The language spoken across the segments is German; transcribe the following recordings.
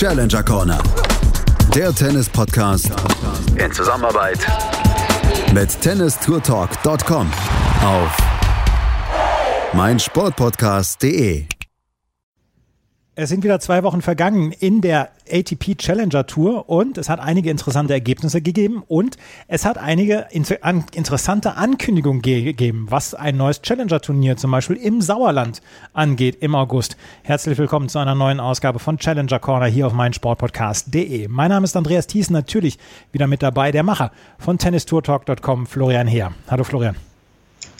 Challenger Corner. Der Tennis-Podcast in Zusammenarbeit mit tennistourtalk.com auf meinsportpodcast.de. Es sind wieder zwei Wochen vergangen in der ATP Challenger Tour und es hat einige interessante Ergebnisse gegeben und es hat einige interessante Ankündigungen gegeben, was ein neues Challenger Turnier zum Beispiel im Sauerland angeht im August. Herzlich willkommen zu einer neuen Ausgabe von Challenger Corner hier auf meinsportpodcast.de. Mein Name ist Andreas Thies, natürlich wieder mit dabei, der Macher von tennistourtalk.com, Florian Heer. Hallo Florian.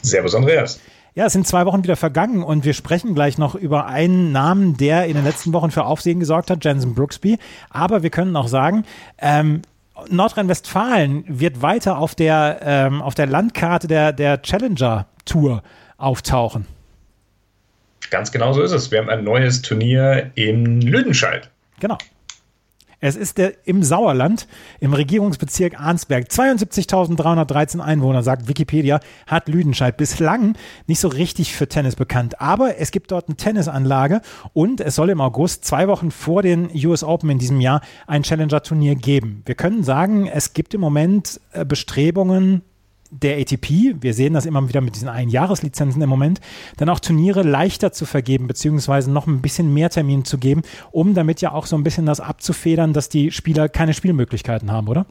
Servus Andreas. Ja, es sind zwei Wochen wieder vergangen und wir sprechen gleich noch über einen Namen, der in den letzten Wochen für Aufsehen gesorgt hat, Jensen Brooksby. Aber wir können auch sagen, ähm, Nordrhein-Westfalen wird weiter auf der, ähm, auf der Landkarte der, der Challenger Tour auftauchen. Ganz genau so ist es. Wir haben ein neues Turnier in Lüdenscheid. Genau. Es ist der im Sauerland, im Regierungsbezirk Arnsberg. 72.313 Einwohner, sagt Wikipedia, hat Lüdenscheid. Bislang nicht so richtig für Tennis bekannt. Aber es gibt dort eine Tennisanlage und es soll im August, zwei Wochen vor den US Open in diesem Jahr, ein Challenger-Turnier geben. Wir können sagen, es gibt im Moment äh, Bestrebungen, der ATP, wir sehen das immer wieder mit diesen Einjahreslizenzen im Moment, dann auch Turniere leichter zu vergeben, beziehungsweise noch ein bisschen mehr Termine zu geben, um damit ja auch so ein bisschen das abzufedern, dass die Spieler keine Spielmöglichkeiten haben, oder?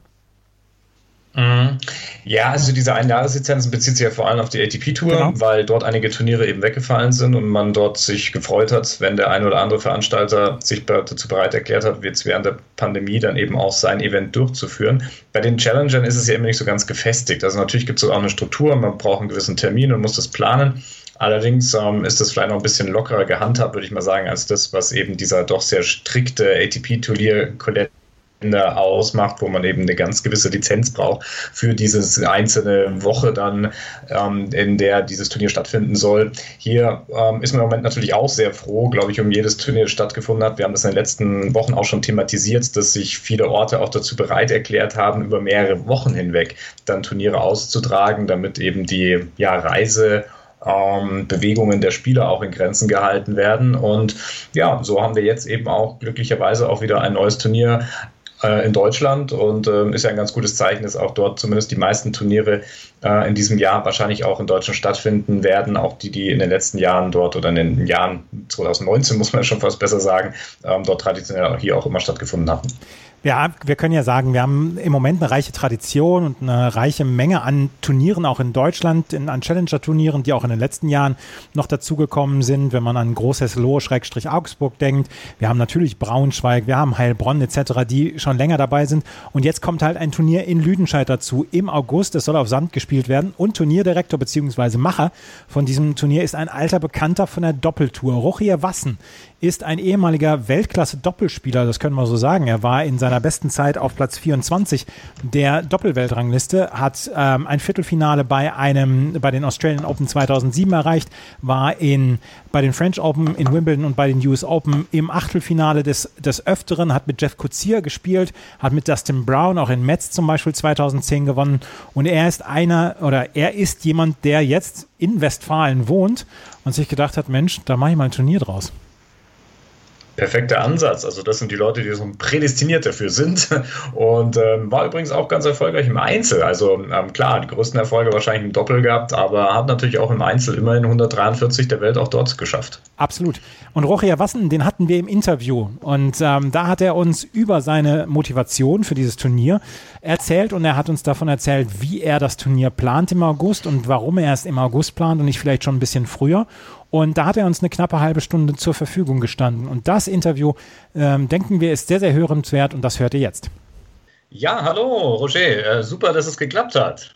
Mhm. Ja, also diese Einjahreslizenzen bezieht sich ja vor allem auf die ATP-Tour, genau. weil dort einige Turniere eben weggefallen sind und man dort sich gefreut hat, wenn der ein oder andere Veranstalter sich dazu bereit erklärt hat, jetzt während der Pandemie dann eben auch sein Event durchzuführen. Bei den Challengern ist es ja immer nicht so ganz gefestigt. Also natürlich gibt es auch eine Struktur, man braucht einen gewissen Termin und muss das planen. Allerdings ähm, ist das vielleicht noch ein bisschen lockerer gehandhabt, würde ich mal sagen, als das, was eben dieser doch sehr strikte ATP-Turnier Colette ausmacht, wo man eben eine ganz gewisse Lizenz braucht für diese einzelne Woche dann, ähm, in der dieses Turnier stattfinden soll. Hier ähm, ist man im Moment natürlich auch sehr froh, glaube ich, um jedes Turnier, stattgefunden hat. Wir haben das in den letzten Wochen auch schon thematisiert, dass sich viele Orte auch dazu bereit erklärt haben, über mehrere Wochen hinweg dann Turniere auszutragen, damit eben die ja, Reise ähm, Bewegungen der Spieler auch in Grenzen gehalten werden. Und ja, so haben wir jetzt eben auch glücklicherweise auch wieder ein neues Turnier äh, in Deutschland und ähm, ist ja ein ganz gutes Zeichen, dass auch dort zumindest die meisten Turniere äh, in diesem Jahr wahrscheinlich auch in Deutschland stattfinden werden, auch die, die in den letzten Jahren dort oder in den Jahren 2019 muss man schon fast besser sagen, ähm, dort traditionell auch hier auch immer stattgefunden haben. Ja, wir können ja sagen, wir haben im Moment eine reiche Tradition und eine reiche Menge an Turnieren, auch in Deutschland, in, an Challenger-Turnieren, die auch in den letzten Jahren noch dazugekommen sind, wenn man an Großhesloh-Augsburg denkt. Wir haben natürlich Braunschweig, wir haben Heilbronn etc., die schon länger dabei sind. Und jetzt kommt halt ein Turnier in Lüdenscheid dazu im August. Es soll auf Sand gespielt werden und Turnierdirektor bzw. Macher von diesem Turnier ist ein alter Bekannter von der Doppeltour, Rochier Wassen ist ein ehemaliger Weltklasse-Doppelspieler, das können wir so sagen. Er war in seiner besten Zeit auf Platz 24 der Doppelweltrangliste, hat ähm, ein Viertelfinale bei einem, bei den Australian Open 2007 erreicht, war in, bei den French Open in Wimbledon und bei den US Open im Achtelfinale des, des Öfteren, hat mit Jeff Kutzier gespielt, hat mit Dustin Brown auch in Metz zum Beispiel 2010 gewonnen und er ist einer oder er ist jemand, der jetzt in Westfalen wohnt und sich gedacht hat, Mensch, da mache ich mal ein Turnier draus perfekter Ansatz. Also das sind die Leute, die so prädestiniert dafür sind. Und ähm, war übrigens auch ganz erfolgreich im Einzel. Also ähm, klar, die größten Erfolge wahrscheinlich im Doppel gehabt, aber hat natürlich auch im Einzel immerhin 143 der Welt auch dort geschafft. Absolut. Und Rochia Wassen, den hatten wir im Interview. Und ähm, da hat er uns über seine Motivation für dieses Turnier erzählt und er hat uns davon erzählt, wie er das Turnier plant im August und warum er es im August plant und nicht vielleicht schon ein bisschen früher. Und da hat er uns eine knappe halbe Stunde zur Verfügung gestanden. Und das Interview, ähm, denken wir, ist sehr, sehr hörenswert und das hört ihr jetzt. Ja, hallo, Roger. Äh, super, dass es geklappt hat.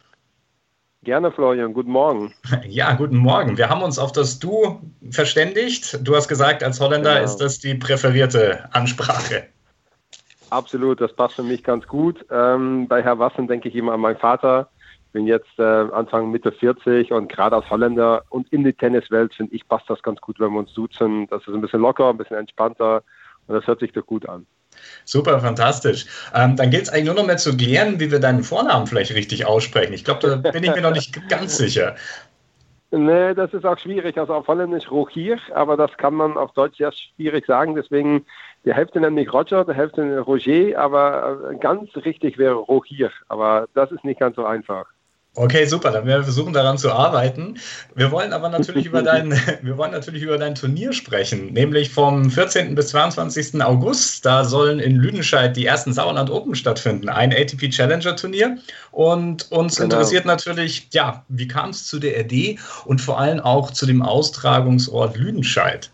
Gerne, Florian. Guten Morgen. Ja, guten Morgen. Wir haben uns auf das Du verständigt. Du hast gesagt, als Holländer genau. ist das die präferierte Ansprache. Absolut, das passt für mich ganz gut. Ähm, bei Herr Wassen denke ich immer an meinen Vater, bin jetzt äh, Anfang Mitte 40 und gerade als Holländer und in die Tenniswelt finde ich passt das ganz gut, wenn wir uns duzen. Das ist ein bisschen locker, ein bisschen entspannter und das hört sich doch gut an. Super, fantastisch. Ähm, dann gilt es eigentlich nur noch mehr zu klären, wie wir deinen Vornamen vielleicht richtig aussprechen. Ich glaube, da bin ich mir noch nicht ganz sicher. Nee, das ist auch schwierig. Also auf Holländisch Rogier, aber das kann man auf Deutsch sehr schwierig sagen. Deswegen, die Hälfte nennt mich Roger, die Hälfte Roger, aber äh, ganz richtig wäre Rogier. Aber das ist nicht ganz so einfach. Okay, super. Dann werden wir versuchen, daran zu arbeiten. Wir wollen aber natürlich über dein, wir wollen natürlich über dein Turnier sprechen, nämlich vom 14. bis 22. August. Da sollen in Lüdenscheid die ersten Sauerland Open stattfinden, ein ATP Challenger Turnier. Und uns genau. interessiert natürlich, ja, wie kam es zu der Idee und vor allem auch zu dem Austragungsort Lüdenscheid?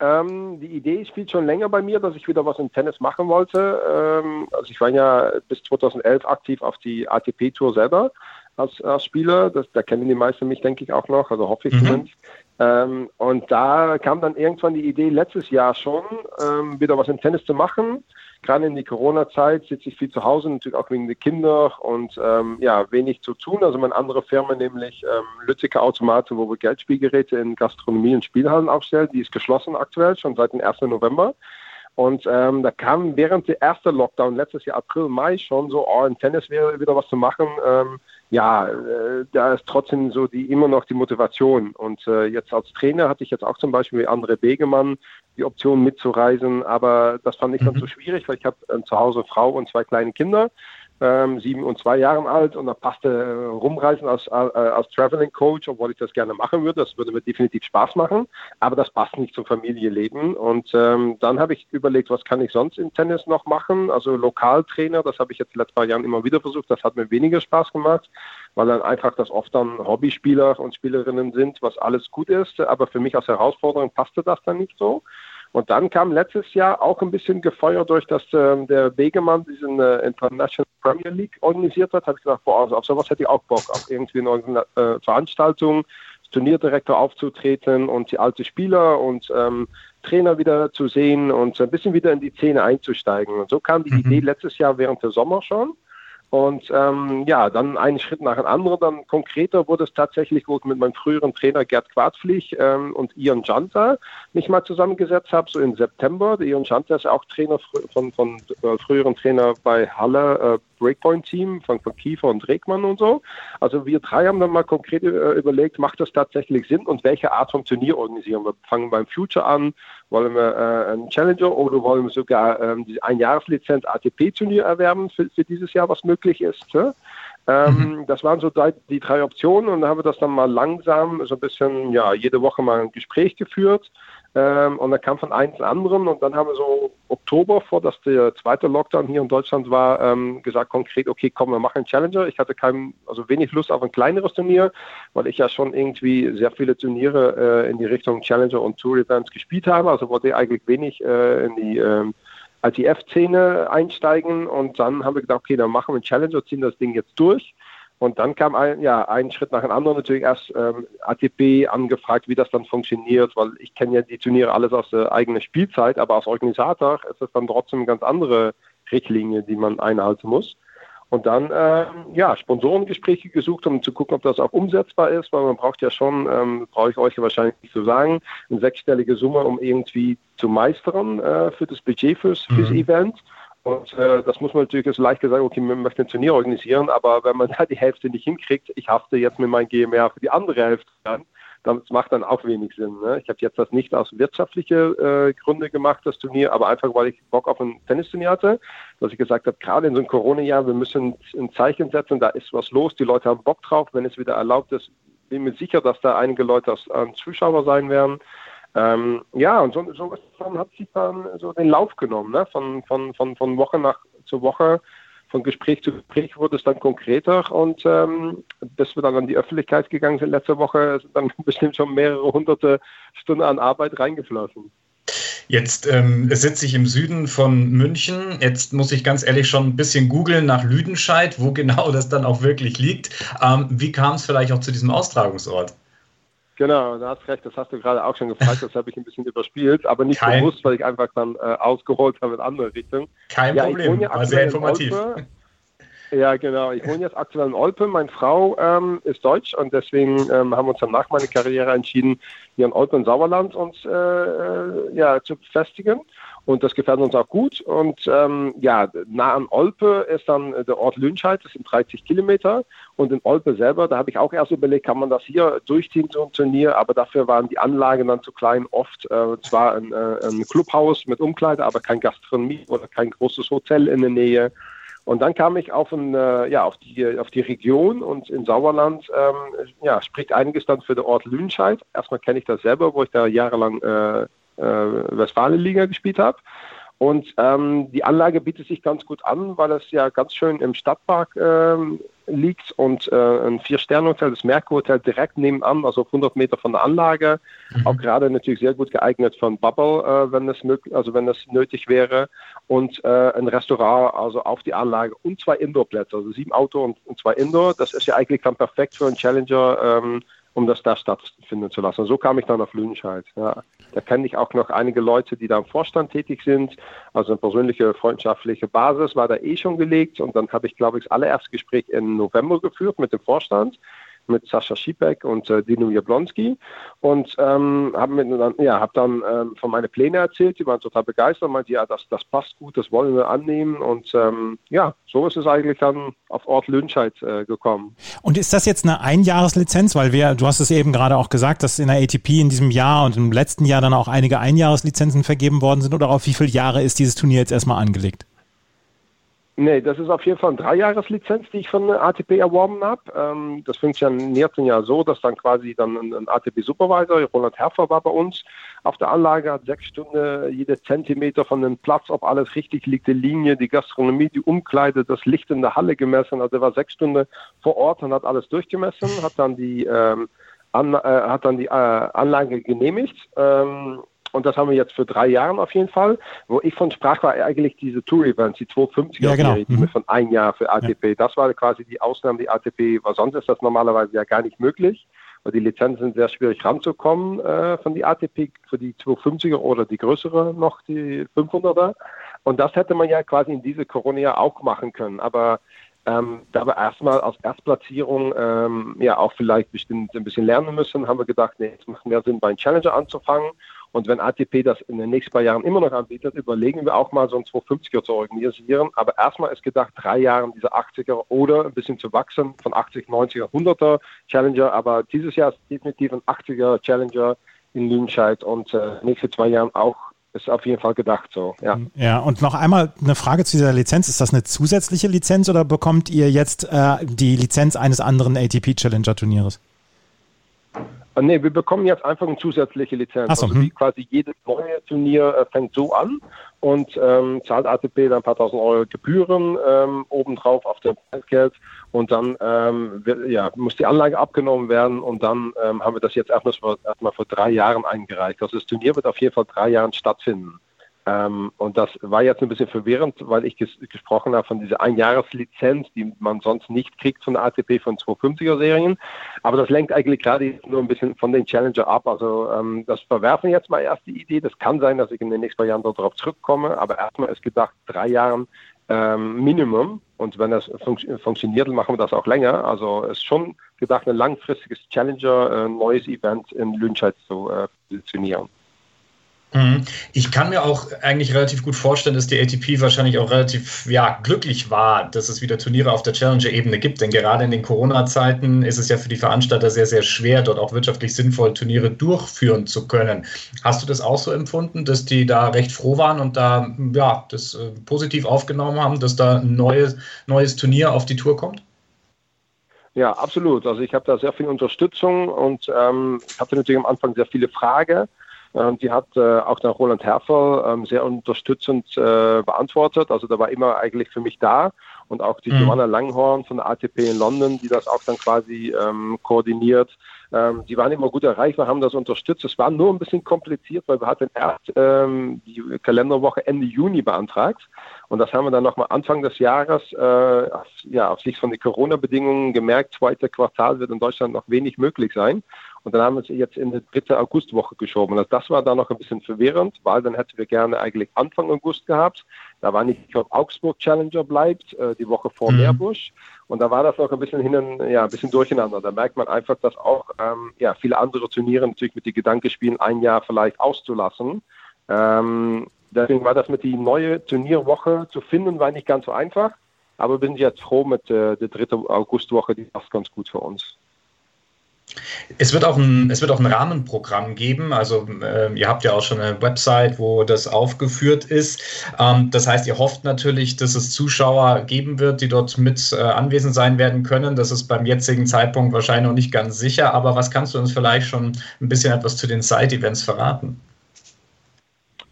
Ähm, die Idee spielt schon länger bei mir, dass ich wieder was im Tennis machen wollte. Ähm, also ich war ja bis 2011 aktiv auf die ATP-Tour selber als, als Spieler. Das, da kennen die meisten mich, denke ich, auch noch, also hoffe ich mhm. zumindest. Ähm, und da kam dann irgendwann die Idee, letztes Jahr schon ähm, wieder was im Tennis zu machen gerade in die Corona-Zeit sitze ich viel zu Hause, natürlich auch wegen der Kinder und ähm, ja, wenig zu tun. Also meine andere Firma, nämlich ähm, Lütziger Automate, wo wir Geldspielgeräte in Gastronomie und Spielhallen aufstellen, die ist geschlossen aktuell, schon seit dem 1. November. Und ähm, da kam während der ersten Lockdown letztes Jahr April, Mai schon so, oh, im Tennis wäre wieder was zu machen. Ähm, ja, äh, da ist trotzdem so die immer noch die Motivation. Und äh, jetzt als Trainer hatte ich jetzt auch zum Beispiel wie André Begemann die Option mitzureisen, aber das fand ich dann mhm. zu schwierig, weil ich habe äh, zu Hause Frau und zwei kleine Kinder ähm, sieben und zwei Jahren alt und da passte äh, rumreisen als, äh, als Traveling Coach, obwohl ich das gerne machen würde. Das würde mir definitiv Spaß machen, aber das passt nicht zum Familienleben. Und ähm, dann habe ich überlegt, was kann ich sonst im Tennis noch machen? Also Lokaltrainer, das habe ich jetzt die letzten paar Jahren immer wieder versucht. Das hat mir weniger Spaß gemacht, weil dann einfach das oft dann Hobbyspieler und Spielerinnen sind, was alles gut ist. Aber für mich als Herausforderung passte das dann nicht so. Und dann kam letztes Jahr auch ein bisschen gefeuert durch, dass äh, der Wegemann diesen äh, International Premier Leage organisiert hat. Habe ich gedacht, boah, also auf sowas hätte ich auch Bock, auf irgendwie eine äh, Veranstaltung, Turnierdirektor aufzutreten und die alte Spieler und ähm, Trainer wieder zu sehen und ein bisschen wieder in die Szene einzusteigen. Und so kam die mhm. Idee letztes Jahr während der Sommer schon. Und ähm, ja, dann einen Schritt nach dem anderen, dann konkreter wurde es tatsächlich, wo ich mit meinem früheren Trainer Gerd Quadflich ähm, und Ian Janta mich mal zusammengesetzt habe, so im September. Ian Janta ist auch Trainer von, von äh, früheren Trainer bei Halle, äh, Breakpoint-Team von, von Kiefer und Regmann und so. Also wir drei haben dann mal konkret äh, überlegt, macht das tatsächlich Sinn und welche Art von Turnier organisieren wir? Fangen beim Future an, wollen wir äh, einen Challenger oder wollen wir sogar ähm, die Einjahreslizenz ATP-Turnier erwerben für, für, dieses Jahr, was möglich ist? Ne? Ähm, mhm. Das waren so die drei Optionen und da haben wir das dann mal langsam so ein bisschen, ja, jede Woche mal ein Gespräch geführt. Ähm, und dann kam von eins zum anderen und dann haben wir so Oktober, vor dass der zweite Lockdown hier in Deutschland war, ähm, gesagt konkret, okay, komm, wir machen einen Challenger. Ich hatte kein, also wenig Lust auf ein kleineres Turnier, weil ich ja schon irgendwie sehr viele Turniere äh, in die Richtung Challenger und Tour Events gespielt habe. Also wollte ich eigentlich wenig äh, in die ähm, ITF-Szene einsteigen und dann haben wir gedacht, okay, dann machen wir einen Challenger, ziehen das Ding jetzt durch. Und dann kam ein, ja, ein Schritt nach dem anderen natürlich erst ähm, ATP angefragt, wie das dann funktioniert, weil ich kenne ja die Turniere alles aus der eigenen Spielzeit, aber als Organisator ist das dann trotzdem eine ganz andere Richtlinie, die man einhalten muss. Und dann ähm, ja, Sponsorengespräche gesucht, um zu gucken, ob das auch umsetzbar ist, weil man braucht ja schon, ähm, brauche ich euch wahrscheinlich nicht zu sagen, eine sechsstellige Summe, um irgendwie zu meistern äh, für das Budget fürs, fürs mhm. Event. Und äh, das muss man natürlich so leicht gesagt, okay, wir möchten ein Turnier organisieren, aber wenn man da die Hälfte nicht hinkriegt, ich hafte jetzt mit meinem GMR für die andere Hälfte dann, das macht dann auch wenig Sinn. Ne? Ich habe jetzt das nicht aus wirtschaftliche äh, Gründe gemacht, das Turnier, aber einfach, weil ich Bock auf ein Tennisturnier hatte, dass ich gesagt habe, gerade in so einem Corona-Jahr, wir müssen ein Zeichen setzen, da ist was los, die Leute haben Bock drauf, wenn es wieder erlaubt ist, bin mir sicher, dass da einige Leute als, als Zuschauer sein werden. Ähm, ja, und so, so hat sich dann so den Lauf genommen, ne? von, von, von, von Woche nach zu Woche, von Gespräch zu Gespräch wurde es dann konkreter und ähm, bis wir dann an die Öffentlichkeit gegangen sind letzte Woche, sind dann bestimmt schon mehrere hunderte Stunden an Arbeit reingeflossen. Jetzt ähm, sitze ich im Süden von München. Jetzt muss ich ganz ehrlich schon ein bisschen googeln nach Lüdenscheid, wo genau das dann auch wirklich liegt. Ähm, wie kam es vielleicht auch zu diesem Austragungsort? Genau, da hast recht, das hast du gerade auch schon gefragt, das habe ich ein bisschen überspielt, aber nicht Kein, bewusst, weil ich einfach dann äh, ausgeholt habe in andere Richtungen. Kein ja, Problem, ja war sehr informativ. Ja, genau. Ich wohne jetzt aktuell in Olpe. Meine Frau ähm, ist deutsch und deswegen ähm, haben wir uns dann nach meiner Karriere entschieden, hier in Olpe und Sauerland uns äh, äh ja, zu befestigen. Und das gefällt uns auch gut. Und ähm, ja, nah an Olpe ist dann der Ort Lünscheid, das sind 30 Kilometer. Und in Olpe selber, da habe ich auch erst überlegt, kann man das hier durchziehen, so ein Turnier, aber dafür waren die Anlagen dann zu klein. Oft äh, zwar ein, äh, ein Clubhaus mit Umkleide, aber kein Gastronomie oder kein großes Hotel in der Nähe. Und dann kam ich auf, ein, äh, ja, auf, die, auf die Region und in Sauerland ähm, ja, spricht einiges dann für den Ort Lünscheid. Erstmal kenne ich das selber, wo ich da jahrelang äh, äh, Westfalenliga gespielt habe. Und ähm, die Anlage bietet sich ganz gut an, weil es ja ganz schön im Stadtpark ähm, liegt und äh, ein Vier-Sterne-Hotel, das Merkur-Hotel, direkt nebenan, also 100 Meter von der Anlage. Mhm. Auch gerade natürlich sehr gut geeignet für ein Bubble, äh, wenn es möglich, also wenn es nötig wäre. Und äh, ein Restaurant, also auf die Anlage und zwei Indoor-Plätze, also sieben Auto und, und, zwei Indoor. Das ist ja eigentlich dann perfekt für einen Challenger. Ähm, um das da stattfinden zu lassen. So kam ich dann auf Lünscheid. Ja. Da kenne ich auch noch einige Leute, die da im Vorstand tätig sind. Also eine persönliche freundschaftliche Basis war da eh schon gelegt. Und dann habe ich, glaube ich, das allererste Gespräch im November geführt mit dem Vorstand mit Sascha Schipek und äh, Dino Jablonski und ähm, habe dann, ja, hab dann ähm, von meinen Plänen erzählt, die waren total begeistert, meinte, ja, das, das passt gut, das wollen wir annehmen und ähm, ja, so ist es eigentlich dann auf Ort Lünscheid äh, gekommen. Und ist das jetzt eine Einjahreslizenz, weil wir, du hast es eben gerade auch gesagt, dass in der ATP in diesem Jahr und im letzten Jahr dann auch einige Einjahreslizenzen vergeben worden sind oder auf wie viele Jahre ist dieses Turnier jetzt erstmal angelegt? Nee, das ist auf jeden Fall eine Dreijahreslizenz, die ich von ATP erworben habe. Ähm, das funktioniert ja so, dass dann quasi dann ein, ein ATP-Supervisor, Roland Herfer war bei uns, auf der Anlage hat sechs Stunden jede Zentimeter von dem Platz, ob alles richtig liegt, die Linie, die Gastronomie, die Umkleide, das Licht in der Halle gemessen. Also er war sechs Stunden vor Ort und hat alles durchgemessen, hat dann die, ähm, an, äh, hat dann die äh, Anlage genehmigt. Ähm, und das haben wir jetzt für drei Jahre auf jeden Fall. Wo ich von sprach, war eigentlich diese Tour-Events, die 250er ja, genau. die mhm. von ein Jahr für ATP. Ja. Das war quasi die Ausnahme, die ATP, weil sonst ist das normalerweise ja gar nicht möglich. Weil die Lizenzen sind sehr schwierig ranzukommen äh, von die ATP für die 250er oder die größere noch, die 500er. Und das hätte man ja quasi in diese Corona-Jahr auch machen können. Aber ähm, da wir erstmal als Erstplatzierung ähm, ja auch vielleicht bestimmt ein bisschen lernen müssen, haben wir gedacht, nee, es macht mehr Sinn, bei einem Challenger anzufangen und wenn ATP das in den nächsten paar Jahren immer noch anbietet, überlegen wir auch mal so ein 250er zu organisieren. Aber erstmal ist gedacht, drei Jahre diese 80er oder ein bisschen zu wachsen von 80, 90er, 100er Challenger. Aber dieses Jahr ist definitiv ein 80er Challenger in Lüdenscheid und äh, nächste zwei Jahre auch ist auf jeden Fall gedacht so, ja. Ja, und noch einmal eine Frage zu dieser Lizenz. Ist das eine zusätzliche Lizenz oder bekommt ihr jetzt äh, die Lizenz eines anderen ATP Challenger Turnieres? Äh, nee, wir bekommen jetzt einfach eine zusätzliche Lizenz. So, also hm. quasi jedes neue Turnier äh, fängt so an und ähm, zahlt ATP dann ein paar tausend Euro Gebühren ähm, obendrauf auf dem Preisgeld und dann ähm, wird, ja, muss die Anlage abgenommen werden und dann ähm, haben wir das jetzt erstmal vor, erstmal vor drei Jahren eingereicht. Also das Turnier wird auf jeden Fall drei Jahren stattfinden. Ähm, und das war jetzt ein bisschen verwirrend, weil ich ges gesprochen habe von dieser Einjahreslizenz, die man sonst nicht kriegt von der ATP von 250er Serien. Aber das lenkt eigentlich gerade nur ein bisschen von den Challenger ab. Also ähm, das verwerfen jetzt mal erst die Idee. Das kann sein, dass ich in den nächsten paar Jahren darauf zurückkomme. Aber erstmal ist gedacht, drei Jahren ähm, Minimum. Und wenn das fun funktioniert, machen wir das auch länger. Also es ist schon gedacht, ein langfristiges Challenger, äh, neues Event in Lünscheid zu äh, positionieren. Mhm. Ich kann mir auch eigentlich relativ gut vorstellen, dass die ATP wahrscheinlich auch relativ ja, glücklich war, dass es wieder Turniere auf der Challenger-Ebene gibt. Denn gerade in den Corona-Zeiten ist es ja für die Veranstalter sehr, sehr schwer, dort auch wirtschaftlich sinnvoll Turniere durchführen zu können. Hast du das auch so empfunden, dass die da recht froh waren und da ja, das äh, positiv aufgenommen haben, dass da ein neues, neues Turnier auf die Tour kommt? Ja, absolut. Also ich habe da sehr viel Unterstützung und ähm, hatte natürlich am Anfang sehr viele Fragen. Ähm, die hat äh, auch der Roland Herfer ähm, sehr unterstützend äh, beantwortet. Also da war immer eigentlich für mich da. Und auch die mhm. Joanna Langhorn von der ATP in London, die das auch dann quasi ähm, koordiniert. Ähm, die waren immer gut erreichbar, haben das unterstützt. Es war nur ein bisschen kompliziert, weil wir hatten erst ähm, die Kalenderwoche Ende Juni beantragt. Und das haben wir dann nochmal Anfang des Jahres, äh, ja, auf Sicht von den Corona-Bedingungen gemerkt, zweite Quartal wird in Deutschland noch wenig möglich sein. Und dann haben wir es jetzt in die dritte Augustwoche geschoben. Also das war dann noch ein bisschen verwirrend, weil dann hätten wir gerne eigentlich Anfang August gehabt. Da war nicht, ich glaube, Augsburg Challenger bleibt, äh, die Woche vor mhm. Meerbusch. Und da war das noch ein bisschen hin ja, ein bisschen durcheinander. Da merkt man einfach, dass auch ähm, ja, viele andere Turniere natürlich mit den Gedanken spielen, ein Jahr vielleicht auszulassen. Ähm, deswegen war das mit die neue Turnierwoche zu finden, war nicht ganz so einfach. Aber bin jetzt froh mit äh, der dritten Augustwoche, die passt ganz gut für uns. Es wird auch ein, es wird auch ein Rahmenprogramm geben. Also äh, ihr habt ja auch schon eine Website, wo das aufgeführt ist. Ähm, das heißt, ihr hofft natürlich, dass es Zuschauer geben wird, die dort mit äh, anwesend sein werden können. Das ist beim jetzigen Zeitpunkt wahrscheinlich noch nicht ganz sicher. Aber was kannst du uns vielleicht schon ein bisschen etwas zu den Side-Events verraten?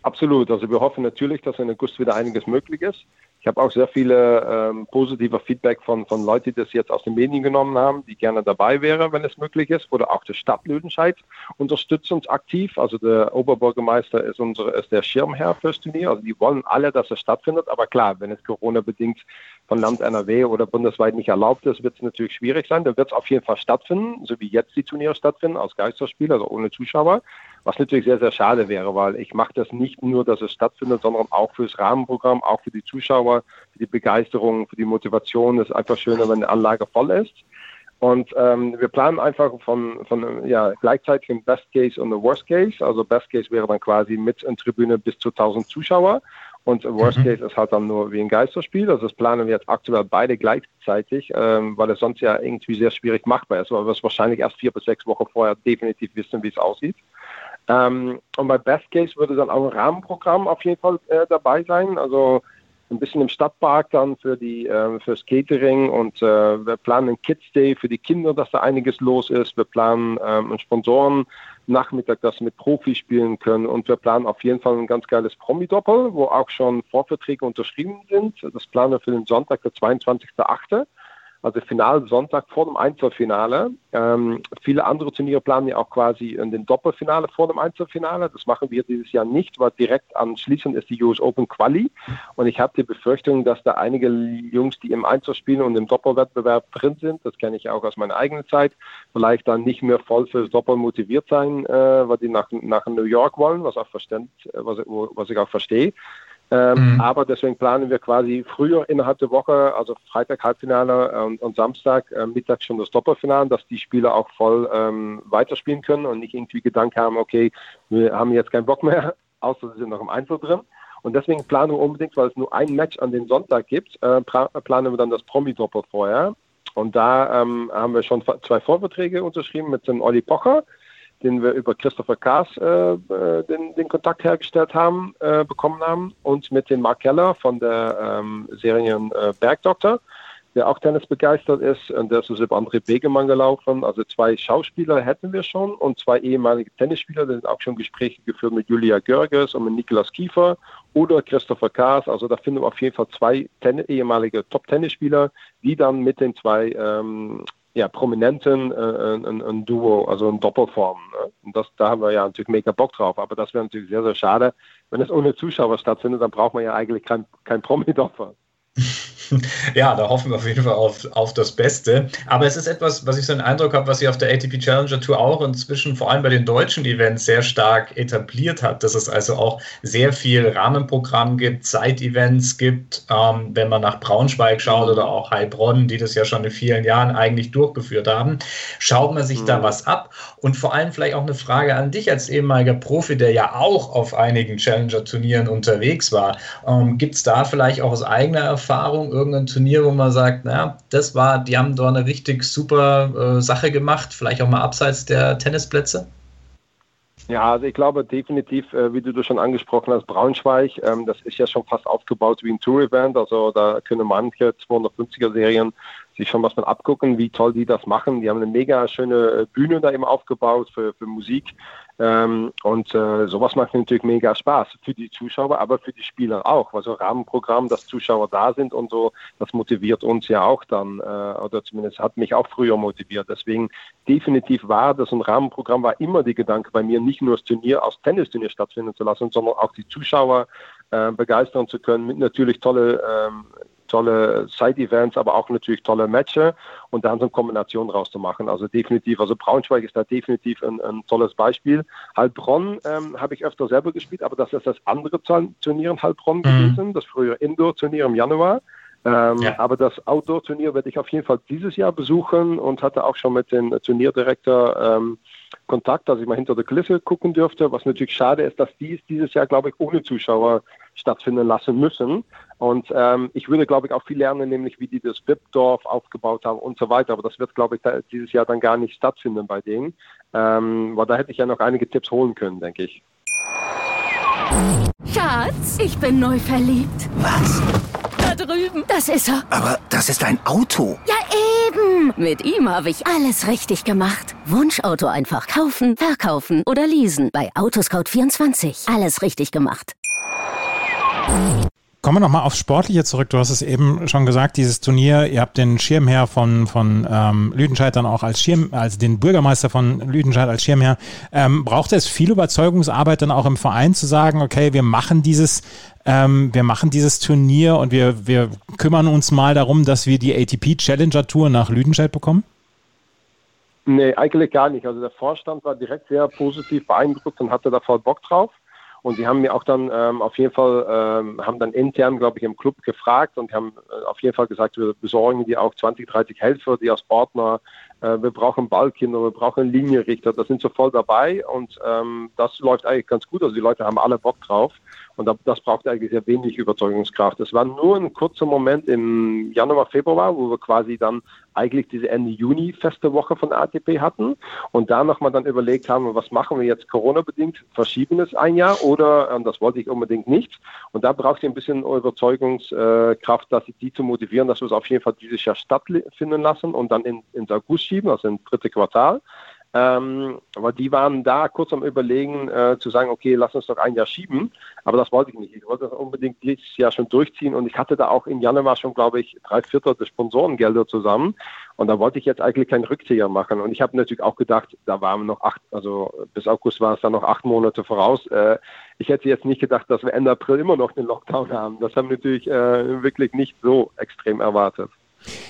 Absolut. Also wir hoffen natürlich, dass in August wieder einiges möglich ist. Ich habe auch sehr viele ähm, positive Feedback von, von Leuten, die das jetzt aus den Medien genommen haben, die gerne dabei wären, wenn es möglich ist. Oder auch die Stadt Lüdenscheid unterstützt uns aktiv. Also der Oberbürgermeister ist, unsere, ist der Schirmherr fürs Turnier. Also die wollen alle, dass es stattfindet. Aber klar, wenn es Corona-bedingt von Land NRW oder bundesweit nicht erlaubt ist, wird es natürlich schwierig sein. Dann wird es auf jeden Fall stattfinden, so wie jetzt die Turniere stattfinden, als Geisterspiel, also ohne Zuschauer. Was natürlich sehr, sehr schade wäre, weil ich mache das nicht nur, dass es stattfindet, sondern auch fürs Rahmenprogramm, auch für die Zuschauer, für die Begeisterung, für die Motivation. Es ist einfach schöner, wenn die Anlage voll ist. Und ähm, wir planen einfach von, von ja, gleichzeitig im Best Case und im Worst Case. Also Best Case wäre dann quasi mit in Tribüne bis zu 1000 Zuschauer. Und Worst mhm. Case ist halt dann nur wie ein Geisterspiel. Also das planen wir jetzt aktuell beide gleichzeitig, ähm, weil es sonst ja irgendwie sehr schwierig machbar ist, weil wir es wahrscheinlich erst vier bis sechs Wochen vorher definitiv wissen, wie es aussieht. Ähm, und bei Best Case würde dann auch ein Rahmenprogramm auf jeden Fall äh, dabei sein. Also ein bisschen im Stadtpark dann für die äh, fürs Catering und äh, wir planen einen Kids Day für die Kinder, dass da einiges los ist. Wir planen ähm, einen Sponsoren Nachmittag, das mit Profis spielen können und wir planen auf jeden Fall ein ganz geiles Promi-Doppel, wo auch schon Vorverträge unterschrieben sind. Das planen wir für den Sonntag, der 22.8 also Finalsonntag vor dem Einzelfinale. Ähm, viele andere Turniere planen ja auch quasi in den Doppelfinale vor dem Einzelfinale. Das machen wir dieses Jahr nicht, weil direkt anschließend ist die US Open Quali. Und ich habe die Befürchtung, dass da einige Jungs, die im Einzel spielen und im Doppelwettbewerb drin sind, das kenne ich auch aus meiner eigenen Zeit, vielleicht dann nicht mehr voll fürs Doppel motiviert sein, äh, weil die nach, nach New York wollen, was, auch verständ, was, was ich auch verstehe. Ähm, mhm. Aber deswegen planen wir quasi früher innerhalb der Woche, also Freitag Halbfinale und, und Samstag äh, Mittag schon das Doppelfinale, dass die Spieler auch voll ähm, weiterspielen können und nicht irgendwie Gedanken haben, okay, wir haben jetzt keinen Bock mehr, außer sie sind noch im Einzel drin. Und deswegen planen wir unbedingt, weil es nur ein Match an den Sonntag gibt, äh, planen wir dann das Promi-Doppel vorher. Und da ähm, haben wir schon zwei Vorverträge unterschrieben mit dem Olli Pocher den wir über Christopher Kaas äh, äh, den, den, Kontakt hergestellt haben, äh, bekommen haben und mit dem Mark Keller von der ähm, Serie äh, Bergdoktor, der auch Tennis begeistert ist und der ist über André Begemann gelaufen. Also zwei Schauspieler hätten wir schon und zwei ehemalige Tennisspieler, die sind auch schon Gespräche geführt mit Julia Görges und mit Niklas Kiefer oder Christopher Kaas. Also da finden wir auf jeden Fall zwei Ten ehemalige Top-Tennisspieler, die dann mit den zwei ähm, ja, Prominenten äh, ein, ein, Duo, also ein Doppelform. Ne? Und das, da haben wir ja natürlich mega Bock drauf. Aber das wäre natürlich sehr, sehr schade. Wenn es ohne Zuschauer stattfindet, dann braucht man ja eigentlich kein, kein Promi-Doppel. ja, da hoffen wir auf jeden Fall auf, auf das Beste. Aber es ist etwas, was ich so einen Eindruck habe, was sich auf der ATP Challenger Tour auch inzwischen vor allem bei den deutschen Events sehr stark etabliert hat, dass es also auch sehr viel Rahmenprogramm gibt, Side-Events gibt, ähm, wenn man nach Braunschweig schaut oder auch Heilbronn, die das ja schon in vielen Jahren eigentlich durchgeführt haben. Schaut man sich mhm. da was ab? Und vor allem vielleicht auch eine Frage an dich als ehemaliger Profi, der ja auch auf einigen Challenger-Turnieren unterwegs war. Ähm, gibt es da vielleicht auch aus eigener Erfahrung irgendein Turnier, wo man sagt, naja, das war, die haben da eine richtig super äh, Sache gemacht, vielleicht auch mal abseits der Tennisplätze? Ja, also ich glaube definitiv, äh, wie du das schon angesprochen hast, Braunschweig, ähm, das ist ja schon fast aufgebaut wie ein Tour-Event. Also da können manche 250er-Serien sich schon was mal abgucken, wie toll die das machen. Die haben eine mega schöne Bühne da eben aufgebaut für, für Musik. Ähm, und äh, sowas macht natürlich mega Spaß für die Zuschauer, aber für die Spieler auch. Also Rahmenprogramm, dass Zuschauer da sind und so, das motiviert uns ja auch dann, äh, oder zumindest hat mich auch früher motiviert. Deswegen definitiv war das ein Rahmenprogramm, war immer die Gedanke bei mir, nicht nur das Turnier als Tennisturnier stattfinden zu lassen, sondern auch die Zuschauer äh, begeistern zu können mit natürlich tolle ähm, tolle Side-Events, aber auch natürlich tolle Matches und dann so eine Kombination rauszumachen. Also definitiv, also Braunschweig ist da definitiv ein, ein tolles Beispiel. Heilbronn ähm, habe ich öfter selber gespielt, aber das ist das andere Turnier in Heilbronn mhm. gewesen, das frühere Indoor-Turnier im Januar. Ähm, ja. Aber das Outdoor-Turnier werde ich auf jeden Fall dieses Jahr besuchen und hatte auch schon mit dem Turnierdirektor ähm, Kontakt, dass ich mal hinter der Kulisse gucken dürfte. Was natürlich schade ist, dass dies dieses Jahr, glaube ich, ohne Zuschauer stattfinden lassen müssen. Und ähm, ich würde, glaube ich, auch viel lernen, nämlich wie die das BIP-Dorf aufgebaut haben und so weiter. Aber das wird, glaube ich, dieses Jahr dann gar nicht stattfinden bei denen. Ähm, weil da hätte ich ja noch einige Tipps holen können, denke ich. Schatz, ich bin neu verliebt. Was? Da drüben. Das ist er. Aber das ist ein Auto. Ja, eben. Mit ihm habe ich alles richtig gemacht. Wunschauto einfach kaufen, verkaufen oder leasen. Bei Autoscout24. Alles richtig gemacht. Kommen wir nochmal aufs Sportliche zurück. Du hast es eben schon gesagt, dieses Turnier, ihr habt den Schirmherr von, von ähm, Lüdenscheid dann auch als Schirm, als den Bürgermeister von Lüdenscheid als Schirmherr. Ähm, braucht es viel Überzeugungsarbeit dann auch im Verein zu sagen, okay, wir machen dieses, ähm, wir machen dieses Turnier und wir, wir kümmern uns mal darum, dass wir die ATP Challenger Tour nach Lüdenscheid bekommen? Nee, eigentlich gar nicht. Also der Vorstand war direkt sehr positiv beeindruckt und hatte da voll Bock drauf. Und die haben mir auch dann ähm, auf jeden Fall, ähm, haben dann intern, glaube ich, im Club gefragt und haben äh, auf jeden Fall gesagt, wir besorgen die auch 20, 30 Helfer, die als Partner, äh, wir brauchen Ballkinder, wir brauchen Linienrichter, das sind so voll dabei und ähm, das läuft eigentlich ganz gut. Also die Leute haben alle Bock drauf. Und das braucht eigentlich sehr wenig Überzeugungskraft. Es war nur ein kurzer Moment im Januar, Februar, wo wir quasi dann eigentlich diese Ende Juni feste Woche von ATP hatten und da nochmal dann überlegt haben, was machen wir jetzt Corona-bedingt, verschieben es ein Jahr oder, ähm, das wollte ich unbedingt nicht. Und da braucht ihr ein bisschen Überzeugungskraft, dass sie die zu motivieren, dass wir es auf jeden Fall dieses Jahr stattfinden lassen und dann in, ins August schieben, also ins dritte Quartal. Ähm, aber die waren da kurz am Überlegen, äh, zu sagen, okay, lass uns doch ein Jahr schieben. Aber das wollte ich nicht. Ich wollte das unbedingt dieses Jahr schon durchziehen. Und ich hatte da auch im Januar schon, glaube ich, drei Viertel des Sponsorengelder zusammen. Und da wollte ich jetzt eigentlich keinen Rückzieher machen. Und ich habe natürlich auch gedacht, da waren noch acht, also bis August war es dann noch acht Monate voraus. Äh, ich hätte jetzt nicht gedacht, dass wir Ende April immer noch den Lockdown haben. Das haben wir natürlich äh, wirklich nicht so extrem erwartet.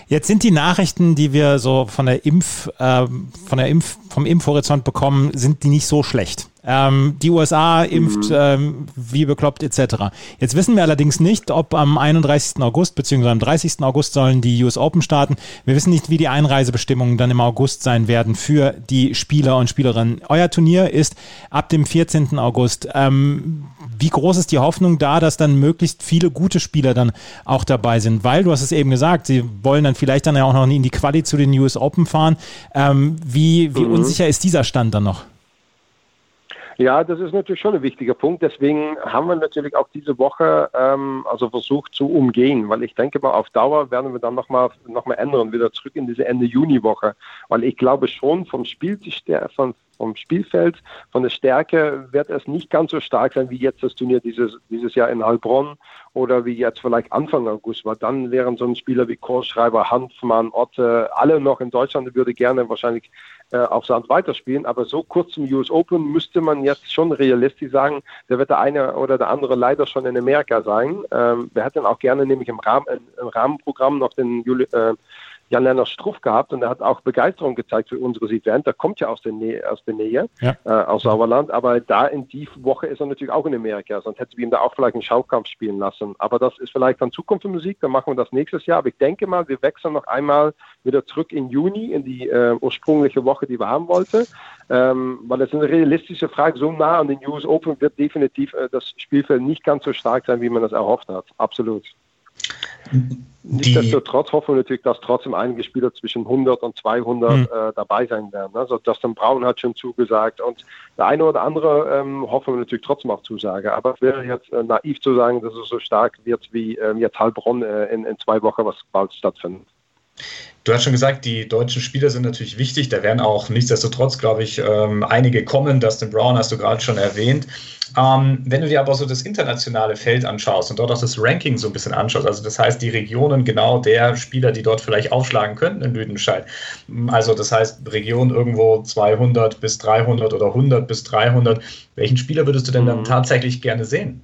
Jetzt sind die Nachrichten, die wir so von der Impf, äh, von der Impf, vom Impfhorizont bekommen, sind die nicht so schlecht. Ähm, die USA impft mhm. ähm, wie bekloppt etc. Jetzt wissen wir allerdings nicht, ob am 31. August bzw. am 30. August sollen die US Open starten. Wir wissen nicht, wie die Einreisebestimmungen dann im August sein werden für die Spieler und Spielerinnen. Euer Turnier ist ab dem 14. August. Ähm, wie groß ist die Hoffnung da, dass dann möglichst viele gute Spieler dann auch dabei sind? Weil, du hast es eben gesagt, sie wollen dann vielleicht dann ja auch noch in die Quali zu den US Open fahren. Ähm, wie wie mhm. unsicher ist dieser Stand dann noch? Ja, das ist natürlich schon ein wichtiger Punkt. Deswegen haben wir natürlich auch diese Woche ähm, also versucht zu umgehen, weil ich denke mal, auf Dauer werden wir dann nochmal noch mal ändern, wieder zurück in diese Ende Juni-Woche. Weil ich glaube schon, vom Spiel von, vom Spielfeld, von der Stärke wird es nicht ganz so stark sein wie jetzt das Turnier dieses, dieses Jahr in Heilbronn oder wie jetzt vielleicht Anfang August, weil dann wären so ein Spieler wie Kohlschreiber, Hanfmann, Otte, alle noch in Deutschland, würde gerne wahrscheinlich äh, auf Sand weiterspielen, aber so kurz zum US Open müsste man jetzt schon realistisch sagen, da wird der eine oder der andere leider schon in Amerika sein. Ähm, wir hätten auch gerne nämlich im, Rahmen, im Rahmenprogramm noch den Juli, äh, Jan-Lennart Struff gehabt und er hat auch Begeisterung gezeigt für unseres Event. Der kommt ja aus der Nähe, aus der Nähe, ja. äh, aus Sauerland, aber da in die Woche ist er natürlich auch in Amerika, sonst hätte wir ihm da auch vielleicht einen Schaukampf spielen lassen. Aber das ist vielleicht dann Zukunftsmusik, dann machen wir das nächstes Jahr. Aber ich denke mal, wir wechseln noch einmal wieder zurück in Juni, in die äh, ursprüngliche Woche, die wir haben wollten. Ähm, weil das ist eine realistische Frage. So nah an den US Open wird definitiv äh, das Spielfeld nicht ganz so stark sein, wie man das erhofft hat. Absolut. Nichtsdestotrotz hoffen wir natürlich, dass trotzdem einige Spieler zwischen 100 und 200 hm. äh, dabei sein werden. Also Justin Brown hat schon zugesagt und der eine oder andere ähm, hoffen wir natürlich trotzdem auf Zusage. Aber es wäre jetzt äh, naiv zu sagen, dass es so stark wird wie ähm, jetzt Heilbronn äh, in, in zwei Wochen, was bald stattfindet. Du hast schon gesagt, die deutschen Spieler sind natürlich wichtig. Da werden auch nichtsdestotrotz, glaube ich, ähm, einige kommen. Dustin Brown hast du gerade schon erwähnt. Ähm, wenn du dir aber so das internationale Feld anschaust und dort auch das Ranking so ein bisschen anschaust, also das heißt die Regionen genau der Spieler, die dort vielleicht aufschlagen könnten in Lüdenscheid. Also das heißt Region irgendwo 200 bis 300 oder 100 bis 300. Welchen Spieler würdest du denn dann mhm. tatsächlich gerne sehen?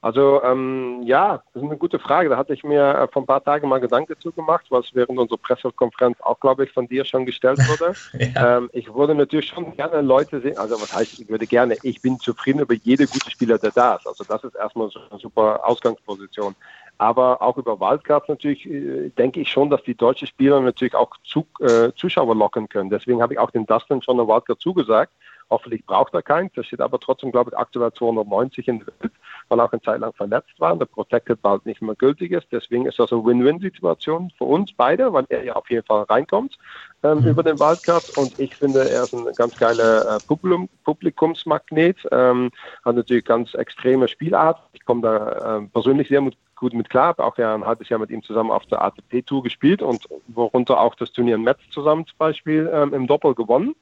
Also ähm, ja, das ist eine gute Frage. Da hatte ich mir äh, vor ein paar Tagen mal Gedanken dazu gemacht, was während unserer Pressekonferenz auch, glaube ich, von dir schon gestellt wurde. ja. ähm, ich würde natürlich schon gerne Leute sehen, also was heißt, ich würde gerne, ich bin zufrieden über jede gute Spieler, der da ist. Also das ist erstmal so eine super Ausgangsposition. Aber auch über Wildcards natürlich äh, denke ich schon, dass die deutschen Spieler natürlich auch zu, äh, Zuschauer locken können. Deswegen habe ich auch den Dustin schon eine Wildcard zugesagt. Hoffentlich braucht er keins. Da steht aber trotzdem, glaube ich, aktuell 290 in der Welt, weil er auch eine Zeit lang verletzt war und der Protected bald nicht mehr gültig ist. Deswegen ist das eine Win-Win-Situation für uns beide, weil er ja auf jeden Fall reinkommt ähm, mhm. über den Wildcard. Und ich finde, er ist ein ganz geiler äh, Publikum, Publikumsmagnet. Ähm, hat natürlich ganz extreme Spielart. Ich komme da äh, persönlich sehr gut mit klar, habe auch ja ein halbes Jahr mit ihm zusammen auf der ATP-Tour gespielt und worunter auch das Turnier in Metz zusammen zum Beispiel ähm, im Doppel gewonnen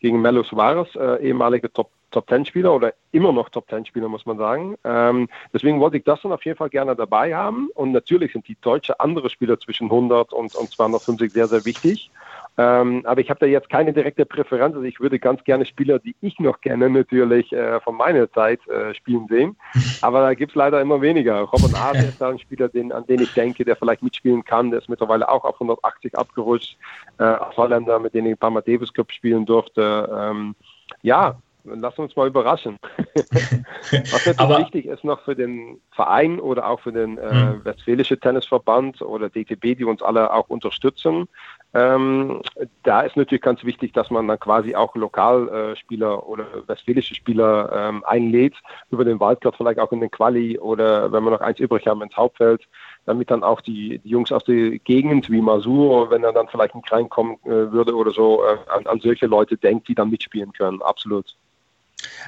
gegen Melo Suarez, äh, ehemaliger Top Top Ten Spieler oder immer noch Top Ten Spieler, muss man sagen. Ähm, deswegen wollte ich das dann auf jeden Fall gerne dabei haben. Und natürlich sind die deutsche andere Spieler zwischen 100 und, und 250 sehr, sehr wichtig. Ähm, aber ich habe da jetzt keine direkte Präferenz. Also ich würde ganz gerne Spieler, die ich noch kenne, natürlich äh, von meiner Zeit äh, spielen sehen. Aber da gibt es leider immer weniger. Robin Ase ist da ein Spieler, den, an den ich denke, der vielleicht mitspielen kann. Der ist mittlerweile auch auf 180 abgerutscht. Äh, Holländer, mit denen ich ein paar Mal Davis Cup spielen durfte. Ähm, ja, lass uns mal überraschen. Was natürlich Aber, wichtig ist noch für den Verein oder auch für den äh, hm. Westfälischen Tennisverband oder DTB, die uns alle auch unterstützen. Ähm, da ist natürlich ganz wichtig, dass man dann quasi auch Lokalspieler äh, oder westfälische Spieler ähm, einlädt, über den Waldplatz vielleicht auch in den Quali oder wenn wir noch eins übrig haben ins Hauptfeld, damit dann auch die, die Jungs aus der Gegend wie Masur, wenn er dann vielleicht nicht reinkommen äh, würde oder so, äh, an, an solche Leute denkt, die dann mitspielen können. Absolut.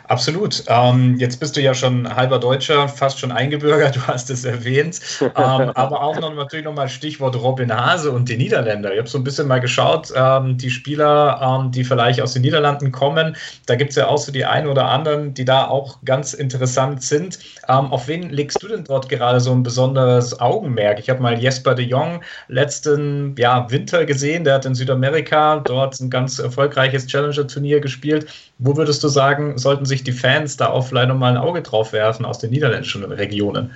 Absolut. Ähm, jetzt bist du ja schon halber Deutscher, fast schon eingebürgert, du hast es erwähnt. Ähm, aber auch noch natürlich nochmal Stichwort Robin Hase und die Niederländer. Ich habe so ein bisschen mal geschaut, ähm, die Spieler, ähm, die vielleicht aus den Niederlanden kommen, da gibt es ja auch so die einen oder anderen, die da auch ganz interessant sind. Ähm, auf wen legst du denn dort gerade so ein besonderes Augenmerk? Ich habe mal Jesper de Jong letzten ja, Winter gesehen, der hat in Südamerika dort ein ganz erfolgreiches Challenger-Turnier gespielt. Wo würdest du sagen, sollten sich die Fans da auch vielleicht nochmal ein Auge drauf werfen aus den niederländischen Regionen?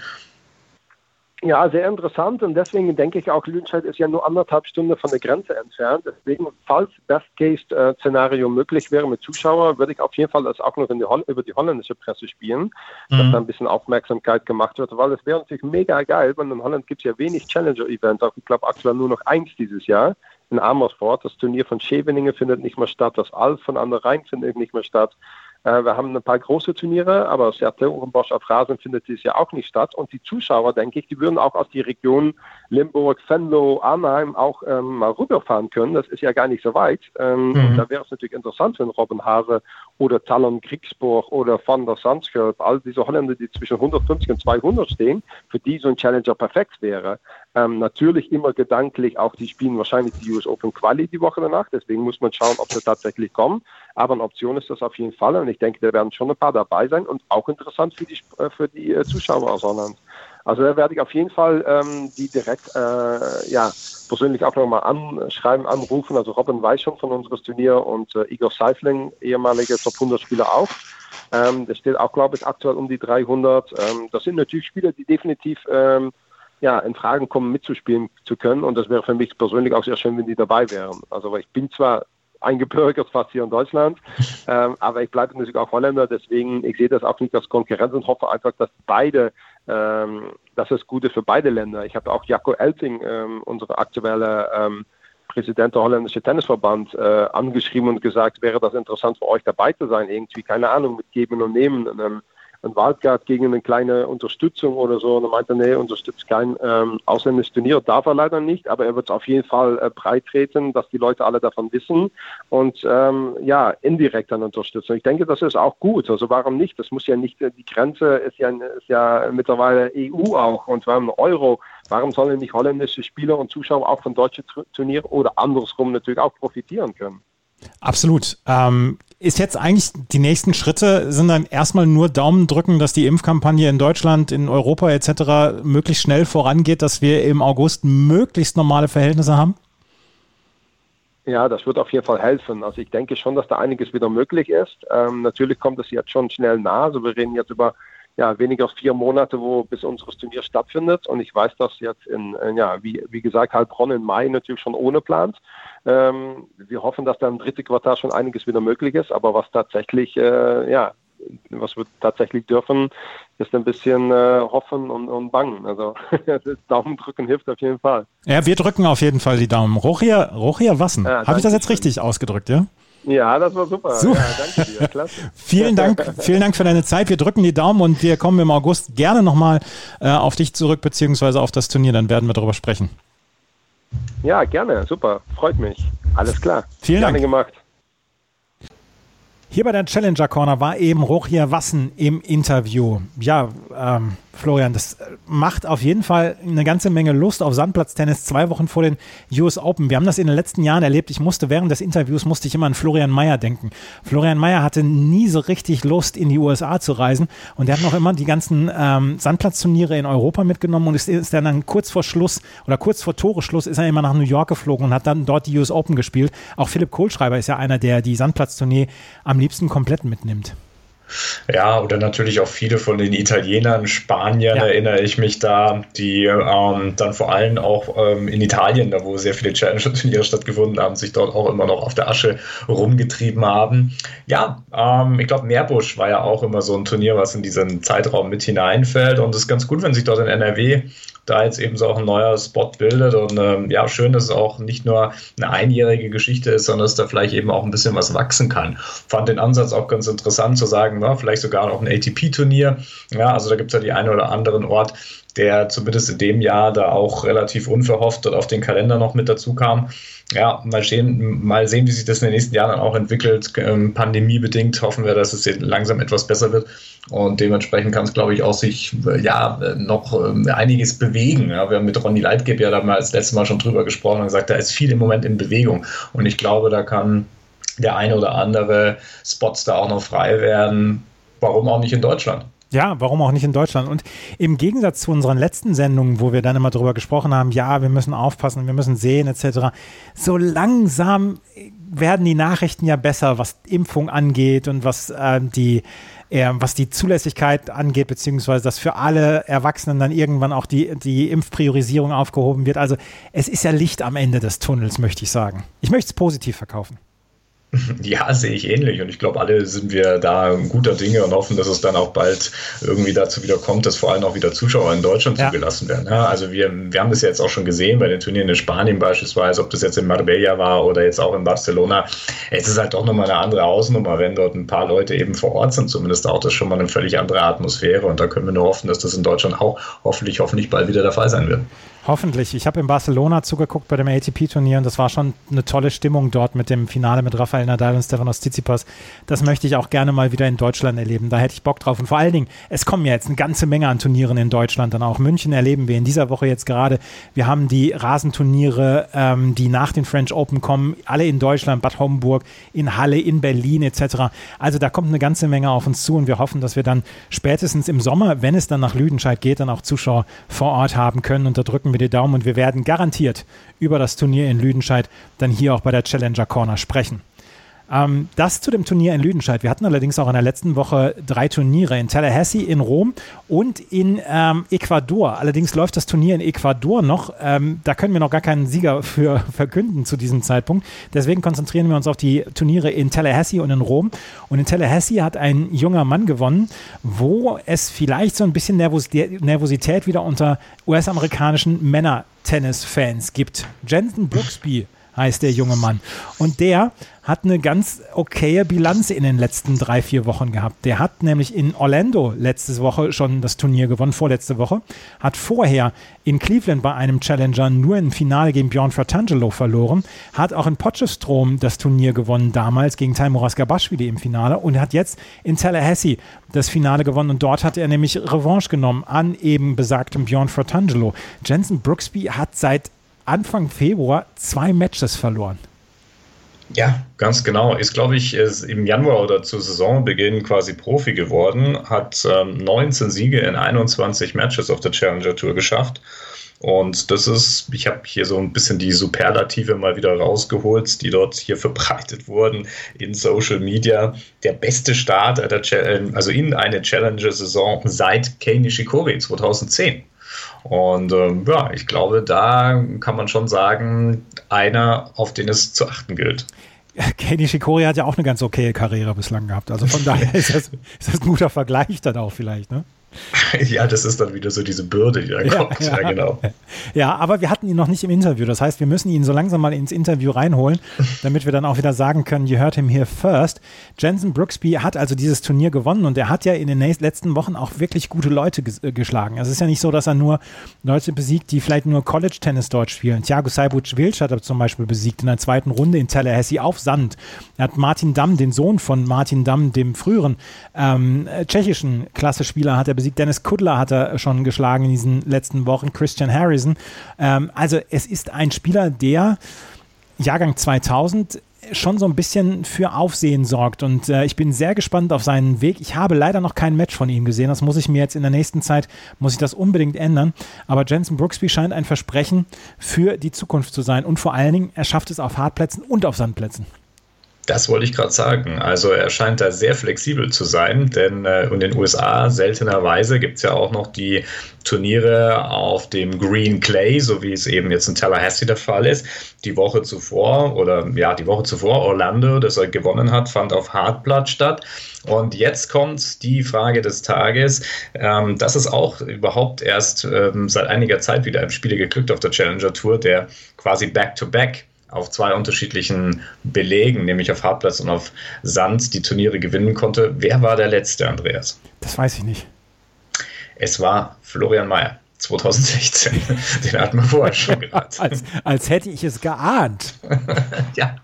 Ja, sehr interessant und deswegen denke ich auch, Lüdenscheid ist ja nur anderthalb Stunden von der Grenze entfernt. Deswegen, falls Best-Case-Szenario möglich wäre mit Zuschauern, würde ich auf jeden Fall das auch noch die über die holländische Presse spielen, mhm. dass da ein bisschen Aufmerksamkeit gemacht wird, weil es wäre natürlich mega geil, weil in Holland gibt es ja wenig Challenger-Events, ich glaube aktuell nur noch eins dieses Jahr in Amersfoort. Das Turnier von Scheveningen findet nicht mehr statt, das Alf von an der Rhein findet nicht mehr statt. Äh, wir haben ein paar große Turniere, aber Sertogenbosch auf Rasen findet dieses Jahr auch nicht statt. Und die Zuschauer, denke ich, die würden auch aus die Region Limburg, Venlo, Arnheim auch ähm, mal rüberfahren können. Das ist ja gar nicht so weit. Ähm, mhm. Da wäre es natürlich interessant, wenn Robin Hase oder Talon Kriegsburg oder Van der Sandschulp, all diese Holländer, die zwischen 150 und 200 stehen, für die so ein Challenger perfekt wäre. Ähm, natürlich immer gedanklich, auch die spielen wahrscheinlich die US Open Quali die Woche danach, deswegen muss man schauen, ob sie tatsächlich kommen. Aber eine Option ist das auf jeden Fall und ich denke, da werden schon ein paar dabei sein und auch interessant für die, äh, für die äh, Zuschauer aus Holland. Also da werde ich auf jeden Fall ähm, die direkt äh, ja, persönlich auch nochmal anschreiben, anrufen. Also Robin weiß schon von unserem Turnier und äh, Igor Seifling, ehemaliger Top 100 Spieler auch. Ähm, der steht auch, glaube ich, aktuell um die 300. Ähm, das sind natürlich Spieler, die definitiv ähm, ja, in Fragen kommen, mitzuspielen zu können. Und das wäre für mich persönlich auch sehr schön, wenn die dabei wären. Also ich bin zwar eingebürgert fast hier in Deutschland, ähm, aber ich bleibe natürlich auch Holländer, deswegen ich sehe das auch nicht als Konkurrenz und hoffe einfach, dass beide, ähm, dass es gut ist für beide Länder. Ich habe auch Jacco Elting, ähm, unsere aktuelle ähm, Präsident der holländische Tennisverband, äh, angeschrieben und gesagt, wäre das interessant für euch dabei zu sein, irgendwie, keine Ahnung, mit Geben und Nehmen. Ähm, ein Wildcard gegen eine kleine Unterstützung oder so. Und er meinte, nee, unterstützt kein ähm, ausländisches Turnier, darf er leider nicht, aber er wird es auf jeden Fall äh, breit dass die Leute alle davon wissen und ähm, ja, indirekt dann unterstützen. Ich denke, das ist auch gut. Also warum nicht? Das muss ja nicht, die Grenze ist ja, ist ja mittlerweile EU auch und wir haben Euro. Warum sollen nicht holländische Spieler und Zuschauer auch von deutschen Turnieren oder andersrum natürlich auch profitieren können? Absolut. Ähm, ist jetzt eigentlich die nächsten Schritte sind dann erstmal nur Daumen drücken, dass die Impfkampagne in Deutschland, in Europa etc. möglichst schnell vorangeht, dass wir im August möglichst normale Verhältnisse haben? Ja, das wird auf jeden Fall helfen. Also ich denke schon, dass da einiges wieder möglich ist. Ähm, natürlich kommt es jetzt schon schnell nah. Also wir reden jetzt über ja, weniger als vier Monate, wo bis unseres Turnier stattfindet. Und ich weiß, dass jetzt in, ja, wie, wie gesagt, Heilbronn im Mai natürlich schon ohne plant. Ähm, wir hoffen, dass da im dritten Quartal schon einiges wieder möglich ist. Aber was tatsächlich, äh, ja, was wir tatsächlich dürfen, ist ein bisschen äh, hoffen und, und bangen. Also Daumen drücken hilft auf jeden Fall. Ja, wir drücken auf jeden Fall die Daumen. Rochia, Rochia Wassen. Ja, Habe ich das jetzt richtig ausgedrückt, ja? Ja, das war super. super. Ja, danke dir. Klasse. vielen Dank, vielen Dank für deine Zeit. Wir drücken die Daumen und wir kommen im August gerne nochmal äh, auf dich zurück, beziehungsweise auf das Turnier. Dann werden wir darüber sprechen. Ja, gerne. Super. Freut mich. Alles klar. Vielen gerne Dank. gemacht. Hier bei der Challenger Corner war eben Rochia Wassen im Interview. Ja, ähm, Florian, das macht auf jeden Fall eine ganze Menge Lust auf Sandplatztennis zwei Wochen vor den US Open. Wir haben das in den letzten Jahren erlebt. Ich musste während des Interviews musste ich immer an Florian Mayer denken. Florian Mayer hatte nie so richtig Lust, in die USA zu reisen und er hat noch immer die ganzen ähm, Sandplatzturniere in Europa mitgenommen und ist, ist dann, dann kurz vor Schluss oder kurz vor Toreschluss ist er immer nach New York geflogen und hat dann dort die US Open gespielt. Auch Philipp Kohlschreiber ist ja einer, der die Sandplatztournee am liebsten komplett mitnimmt. Ja, oder natürlich auch viele von den Italienern, Spaniern ja. erinnere ich mich da, die ähm, dann vor allem auch ähm, in Italien, da wo sehr viele Challenger-Turniere stattgefunden haben, sich dort auch immer noch auf der Asche rumgetrieben haben. Ja, ähm, ich glaube, Meerbusch war ja auch immer so ein Turnier, was in diesen Zeitraum mit hineinfällt und es ist ganz gut, wenn sich dort in NRW da jetzt eben so auch ein neuer Spot bildet. Und ähm, ja, schön, dass es auch nicht nur eine einjährige Geschichte ist, sondern dass da vielleicht eben auch ein bisschen was wachsen kann. Fand den Ansatz auch ganz interessant zu sagen, ja, vielleicht sogar noch ein ATP-Turnier. Ja, also da gibt es ja die einen oder anderen Ort, der zumindest in dem Jahr da auch relativ unverhofft auf den Kalender noch mit dazu kam. Ja, mal sehen, mal sehen, wie sich das in den nächsten Jahren auch entwickelt. Ähm, pandemiebedingt hoffen wir, dass es langsam etwas besser wird. Und dementsprechend kann es, glaube ich, auch sich äh, ja noch äh, einiges bewegen. Ja, wir haben mit Ronny Leitgeb ja damals das letzte Mal schon drüber gesprochen und gesagt, da ist viel im Moment in Bewegung. Und ich glaube, da kann der eine oder andere Spots da auch noch frei werden. Warum auch nicht in Deutschland? Ja, warum auch nicht in Deutschland? Und im Gegensatz zu unseren letzten Sendungen, wo wir dann immer darüber gesprochen haben, ja, wir müssen aufpassen, wir müssen sehen, etc., so langsam werden die Nachrichten ja besser, was Impfung angeht und was äh, die äh, was die Zulässigkeit angeht, beziehungsweise dass für alle Erwachsenen dann irgendwann auch die, die Impfpriorisierung aufgehoben wird. Also es ist ja Licht am Ende des Tunnels, möchte ich sagen. Ich möchte es positiv verkaufen. Ja, sehe ich ähnlich. Und ich glaube, alle sind wir da guter Dinge und hoffen, dass es dann auch bald irgendwie dazu wieder kommt, dass vor allem auch wieder Zuschauer in Deutschland ja. zugelassen werden. Ja, also wir, wir haben das jetzt auch schon gesehen bei den Turnieren in Spanien beispielsweise, ob das jetzt in Marbella war oder jetzt auch in Barcelona. Es ist halt doch nochmal eine andere Hausnummer, wenn dort ein paar Leute eben vor Ort sind. Zumindest auch das schon mal eine völlig andere Atmosphäre. Und da können wir nur hoffen, dass das in Deutschland auch hoffentlich, hoffentlich bald wieder der Fall sein wird. Hoffentlich. Ich habe in Barcelona zugeguckt bei dem ATP-Turnier und das war schon eine tolle Stimmung dort mit dem Finale mit Rafael Nadal und Stefanos Tsitsipas. Das möchte ich auch gerne mal wieder in Deutschland erleben. Da hätte ich Bock drauf. Und vor allen Dingen, es kommen ja jetzt eine ganze Menge an Turnieren in Deutschland. Dann auch München erleben wir in dieser Woche jetzt gerade. Wir haben die Rasenturniere, ähm, die nach den French Open kommen, alle in Deutschland, Bad Homburg, in Halle, in Berlin etc. Also da kommt eine ganze Menge auf uns zu und wir hoffen, dass wir dann spätestens im Sommer, wenn es dann nach Lüdenscheid geht, dann auch Zuschauer vor Ort haben können. Und da drücken drücken wir die Daumen und wir werden garantiert über das Turnier in Lüdenscheid dann hier auch bei der Challenger Corner sprechen. Ähm, das zu dem Turnier in Lüdenscheid. Wir hatten allerdings auch in der letzten Woche drei Turniere in Tallahassee, in Rom und in ähm, Ecuador. Allerdings läuft das Turnier in Ecuador noch. Ähm, da können wir noch gar keinen Sieger für verkünden zu diesem Zeitpunkt. Deswegen konzentrieren wir uns auf die Turniere in Tallahassee und in Rom. Und in Tallahassee hat ein junger Mann gewonnen, wo es vielleicht so ein bisschen Nervosität wieder unter US-amerikanischen Männer-Tennis-Fans gibt. Jensen Brooksby heißt der junge Mann. Und der hat eine ganz okaye Bilanz in den letzten drei, vier Wochen gehabt. Der hat nämlich in Orlando letzte Woche schon das Turnier gewonnen, vorletzte Woche, hat vorher in Cleveland bei einem Challenger nur im Finale gegen Björn Fratangelo verloren, hat auch in Potchefstroom das Turnier gewonnen, damals gegen Taimuras Gabashvili im Finale und hat jetzt in Tallahassee das Finale gewonnen und dort hat er nämlich Revanche genommen an eben besagtem Björn Fratangelo. Jensen Brooksby hat seit Anfang Februar zwei Matches verloren. Ja, ganz genau. Ist, glaube ich, ist im Januar oder zu Saisonbeginn quasi Profi geworden, hat ähm, 19 Siege in 21 Matches auf der Challenger Tour geschafft Und das ist, ich habe hier so ein bisschen die Superlative mal wieder rausgeholt, die dort hier verbreitet wurden in Social Media. Der beste Start, also in eine Challenger-Saison seit Kei Nishikori 2010. Und ähm, ja, ich glaube, da kann man schon sagen, einer, auf den es zu achten gilt. Kenny Shikori hat ja auch eine ganz okaye Karriere bislang gehabt. Also von daher ist das, ist das ein guter Vergleich dann auch vielleicht, ne? Ja, das ist dann wieder so diese Bürde, die da ja, kommt. Ja. ja, genau. Ja, aber wir hatten ihn noch nicht im Interview. Das heißt, wir müssen ihn so langsam mal ins Interview reinholen, damit wir dann auch wieder sagen können, you heard him here first. Jensen Brooksby hat also dieses Turnier gewonnen und er hat ja in den letzten Wochen auch wirklich gute Leute äh, geschlagen. Es ist ja nicht so, dass er nur Leute besiegt, die vielleicht nur College-Tennis dort spielen. Thiago Seibuc-Wilsch hat er zum Beispiel besiegt in der zweiten Runde in Tallahassee auf Sand. Er hat Martin Damm, den Sohn von Martin Damm, dem früheren ähm, tschechischen Klasse-Spieler, hat er besiegt. Dennis Kudler hat er schon geschlagen in diesen letzten Wochen. Christian Harrison. Ähm, also es ist ein Spieler, der Jahrgang 2000 schon so ein bisschen für Aufsehen sorgt. Und äh, ich bin sehr gespannt auf seinen Weg. Ich habe leider noch kein Match von ihm gesehen. Das muss ich mir jetzt in der nächsten Zeit, muss ich das unbedingt ändern. Aber Jensen Brooksby scheint ein Versprechen für die Zukunft zu sein. Und vor allen Dingen, er schafft es auf Hartplätzen und auf Sandplätzen. Das wollte ich gerade sagen. Also er scheint da sehr flexibel zu sein, denn äh, in den USA seltenerweise gibt es ja auch noch die Turniere auf dem Green Clay, so wie es eben jetzt in Tallahassee der Fall ist. Die Woche zuvor oder ja, die Woche zuvor Orlando, das er gewonnen hat, fand auf Hartblatt statt. Und jetzt kommt die Frage des Tages. Ähm, das ist auch überhaupt erst ähm, seit einiger Zeit wieder ein Spieler geglückt auf der Challenger Tour, der quasi back-to-back -back auf zwei unterschiedlichen Belegen, nämlich auf Hartplatz und auf Sand, die Turniere gewinnen konnte. Wer war der letzte, Andreas? Das weiß ich nicht. Es war Florian Mayer. 2016. Den hatten wir vorher schon gehört. als, als hätte ich es geahnt. ja.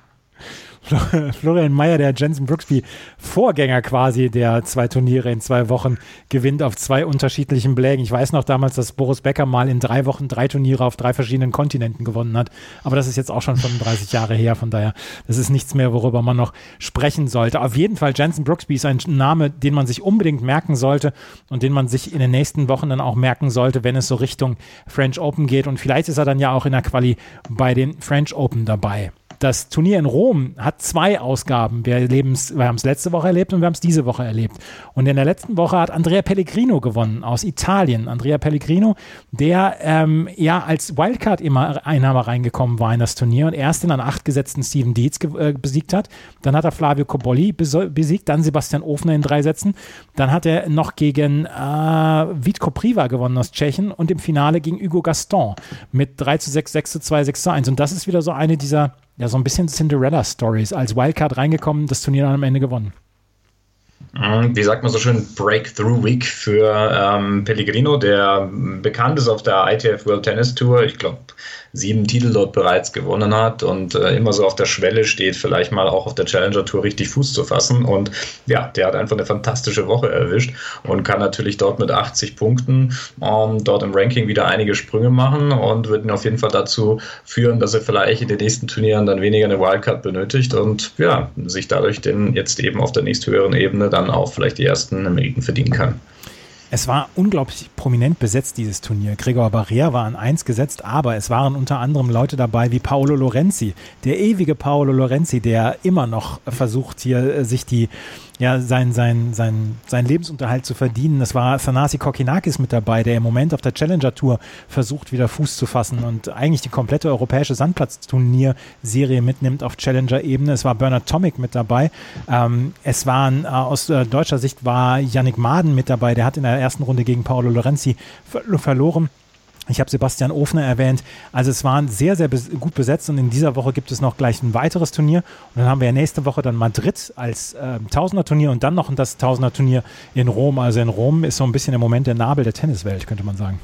Florian Mayer, der Jensen Brooksby Vorgänger quasi, der zwei Turniere in zwei Wochen gewinnt auf zwei unterschiedlichen Blägen. Ich weiß noch damals, dass Boris Becker mal in drei Wochen drei Turniere auf drei verschiedenen Kontinenten gewonnen hat. Aber das ist jetzt auch schon 35 Jahre her. Von daher, das ist nichts mehr, worüber man noch sprechen sollte. Auf jeden Fall, Jensen Brooksby ist ein Name, den man sich unbedingt merken sollte und den man sich in den nächsten Wochen dann auch merken sollte, wenn es so Richtung French Open geht. Und vielleicht ist er dann ja auch in der Quali bei den French Open dabei das Turnier in Rom hat zwei Ausgaben. Wir, wir haben es letzte Woche erlebt und wir haben es diese Woche erlebt. Und in der letzten Woche hat Andrea Pellegrino gewonnen aus Italien. Andrea Pellegrino, der ähm, ja als Wildcard immer Einnahme reingekommen war in das Turnier und erst den an acht gesetzten Steven Dietz äh, besiegt hat. Dann hat er Flavio Cobolli besiegt, dann Sebastian Ofner in drei Sätzen. Dann hat er noch gegen äh, Vitko Priva gewonnen aus Tschechien und im Finale gegen Hugo Gaston mit 3 zu 6, 6 zu 2, 6 zu 1. Und das ist wieder so eine dieser ja, so ein bisschen Cinderella-Stories. Als Wildcard reingekommen, das Turnier dann am Ende gewonnen. Mhm, wie sagt man so schön, Breakthrough Week für ähm, Pellegrino, der bekannt ist auf der ITF World Tennis Tour. Ich glaube, sieben Titel dort bereits gewonnen hat und äh, immer so auf der Schwelle steht, vielleicht mal auch auf der Challenger Tour richtig Fuß zu fassen. Und ja, der hat einfach eine fantastische Woche erwischt und kann natürlich dort mit 80 Punkten ähm, dort im Ranking wieder einige Sprünge machen und wird ihn auf jeden Fall dazu führen, dass er vielleicht in den nächsten Turnieren dann weniger eine Wildcard benötigt und ja, sich dadurch denn jetzt eben auf der nächsthöheren Ebene dann auch vielleicht die ersten Meriten verdienen kann. Es war unglaublich prominent besetzt, dieses Turnier. Gregor Barrea war an eins gesetzt, aber es waren unter anderem Leute dabei wie Paolo Lorenzi, der ewige Paolo Lorenzi, der immer noch versucht, hier äh, sich die ja, sein, sein, sein, sein Lebensunterhalt zu verdienen. Das war Thanasi Kokinakis mit dabei, der im Moment auf der Challenger Tour versucht, wieder Fuß zu fassen und eigentlich die komplette europäische Sandplatzturnierserie mitnimmt auf Challenger-Ebene. Es war Bernard Tomic mit dabei. Ähm, es waren äh, aus äh, deutscher Sicht war Yannick Maden mit dabei, der hat in der ersten Runde gegen Paolo Lorenzi ver verloren. Ich habe Sebastian Ofner erwähnt. Also es waren sehr, sehr gut besetzt und in dieser Woche gibt es noch gleich ein weiteres Turnier. Und dann haben wir ja nächste Woche dann Madrid als äh, Tausender-Turnier und dann noch das Tausender-Turnier in Rom. Also in Rom ist so ein bisschen im Moment der Nabel der Tenniswelt, könnte man sagen.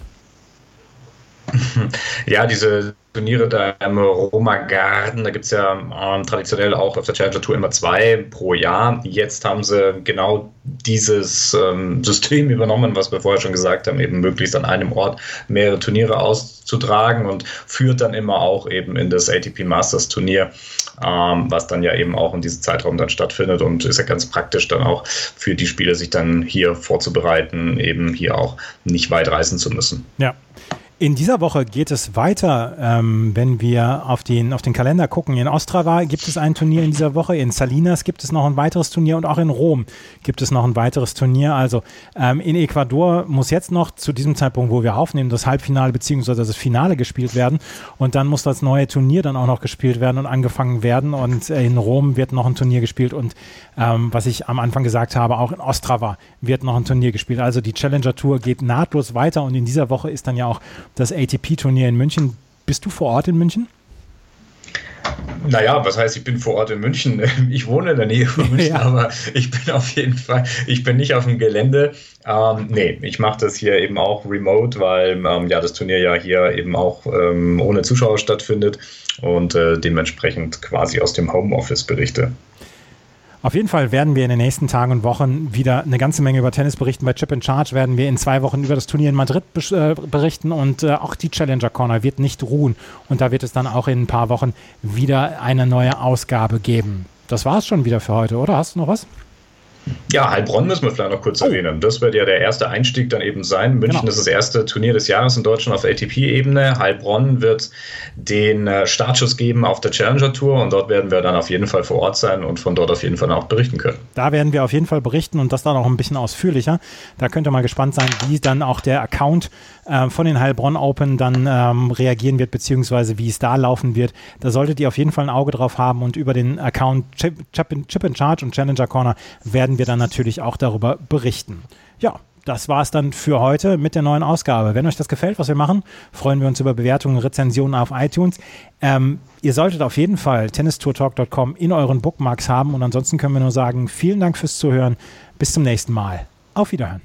Ja, diese Turniere da im Roma Garden, da gibt es ja ähm, traditionell auch auf der Challenger Tour immer zwei pro Jahr. Jetzt haben sie genau dieses ähm, System übernommen, was wir vorher schon gesagt haben, eben möglichst an einem Ort mehrere Turniere auszutragen und führt dann immer auch eben in das ATP Masters Turnier, ähm, was dann ja eben auch in diesem Zeitraum dann stattfindet und ist ja ganz praktisch dann auch für die Spieler, sich dann hier vorzubereiten, eben hier auch nicht weit reisen zu müssen. Ja, In dieser Woche geht es weiter, ähm, wenn wir auf den, auf den Kalender gucken. In Ostrava gibt es ein Turnier in dieser Woche, in Salinas gibt es noch ein weiteres Turnier und auch in Rom gibt es noch ein weiteres Turnier. Also ähm, in Ecuador muss jetzt noch zu diesem Zeitpunkt, wo wir aufnehmen, das Halbfinale bzw. das Finale gespielt werden und dann muss das neue Turnier dann auch noch gespielt werden und angefangen werden und äh, in Rom wird noch ein Turnier gespielt und ähm, was ich am Anfang gesagt habe, auch in Ostrava wird noch ein Turnier gespielt. Also die Challenger Tour geht nahtlos weiter und in dieser Woche ist dann ja auch das ATP-Turnier in München. Bist du vor Ort in München? Naja, was heißt, ich bin vor Ort in München? Ich wohne in der Nähe von München, ja. aber ich bin auf jeden Fall, ich bin nicht auf dem Gelände. Ähm, nee, ich mache das hier eben auch remote, weil ähm, ja das Turnier ja hier eben auch ähm, ohne Zuschauer stattfindet und äh, dementsprechend quasi aus dem Homeoffice berichte. Auf jeden Fall werden wir in den nächsten Tagen und Wochen wieder eine ganze Menge über Tennis berichten. Bei Chip in Charge werden wir in zwei Wochen über das Turnier in Madrid äh, berichten und äh, auch die Challenger Corner wird nicht ruhen. Und da wird es dann auch in ein paar Wochen wieder eine neue Ausgabe geben. Das war es schon wieder für heute, oder? Hast du noch was? Ja, Heilbronn müssen wir vielleicht noch kurz oh. erwähnen. Das wird ja der erste Einstieg dann eben sein. München genau. ist das erste Turnier des Jahres in Deutschland auf ATP-Ebene. Heilbronn wird den äh, Startschuss geben auf der Challenger Tour und dort werden wir dann auf jeden Fall vor Ort sein und von dort auf jeden Fall auch berichten können. Da werden wir auf jeden Fall berichten und das dann auch ein bisschen ausführlicher. Da könnt ihr mal gespannt sein, wie dann auch der Account äh, von den Heilbronn Open dann ähm, reagieren wird, beziehungsweise wie es da laufen wird. Da solltet ihr auf jeden Fall ein Auge drauf haben und über den Account Chip, Chip, in, Chip in Charge und Challenger Corner werden wir dann natürlich auch darüber berichten. Ja, das war es dann für heute mit der neuen Ausgabe. Wenn euch das gefällt, was wir machen, freuen wir uns über Bewertungen, Rezensionen auf iTunes. Ähm, ihr solltet auf jeden Fall tennistourtalk.com in euren Bookmarks haben und ansonsten können wir nur sagen, vielen Dank fürs Zuhören. Bis zum nächsten Mal. Auf Wiederhören.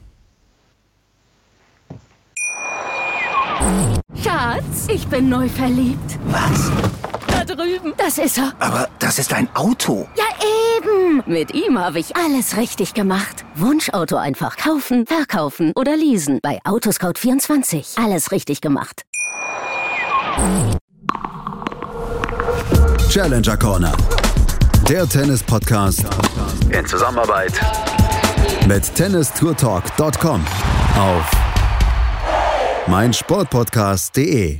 Schatz, ich bin neu verliebt. Was? Drüben. Das ist er. Aber das ist ein Auto. Ja, eben. Mit ihm habe ich alles richtig gemacht. Wunschauto einfach kaufen, verkaufen oder leasen. Bei Autoscout24. Alles richtig gemacht. Challenger Corner. Der Tennis-Podcast in Zusammenarbeit mit tennistourtalk.com auf meinsportpodcast.de.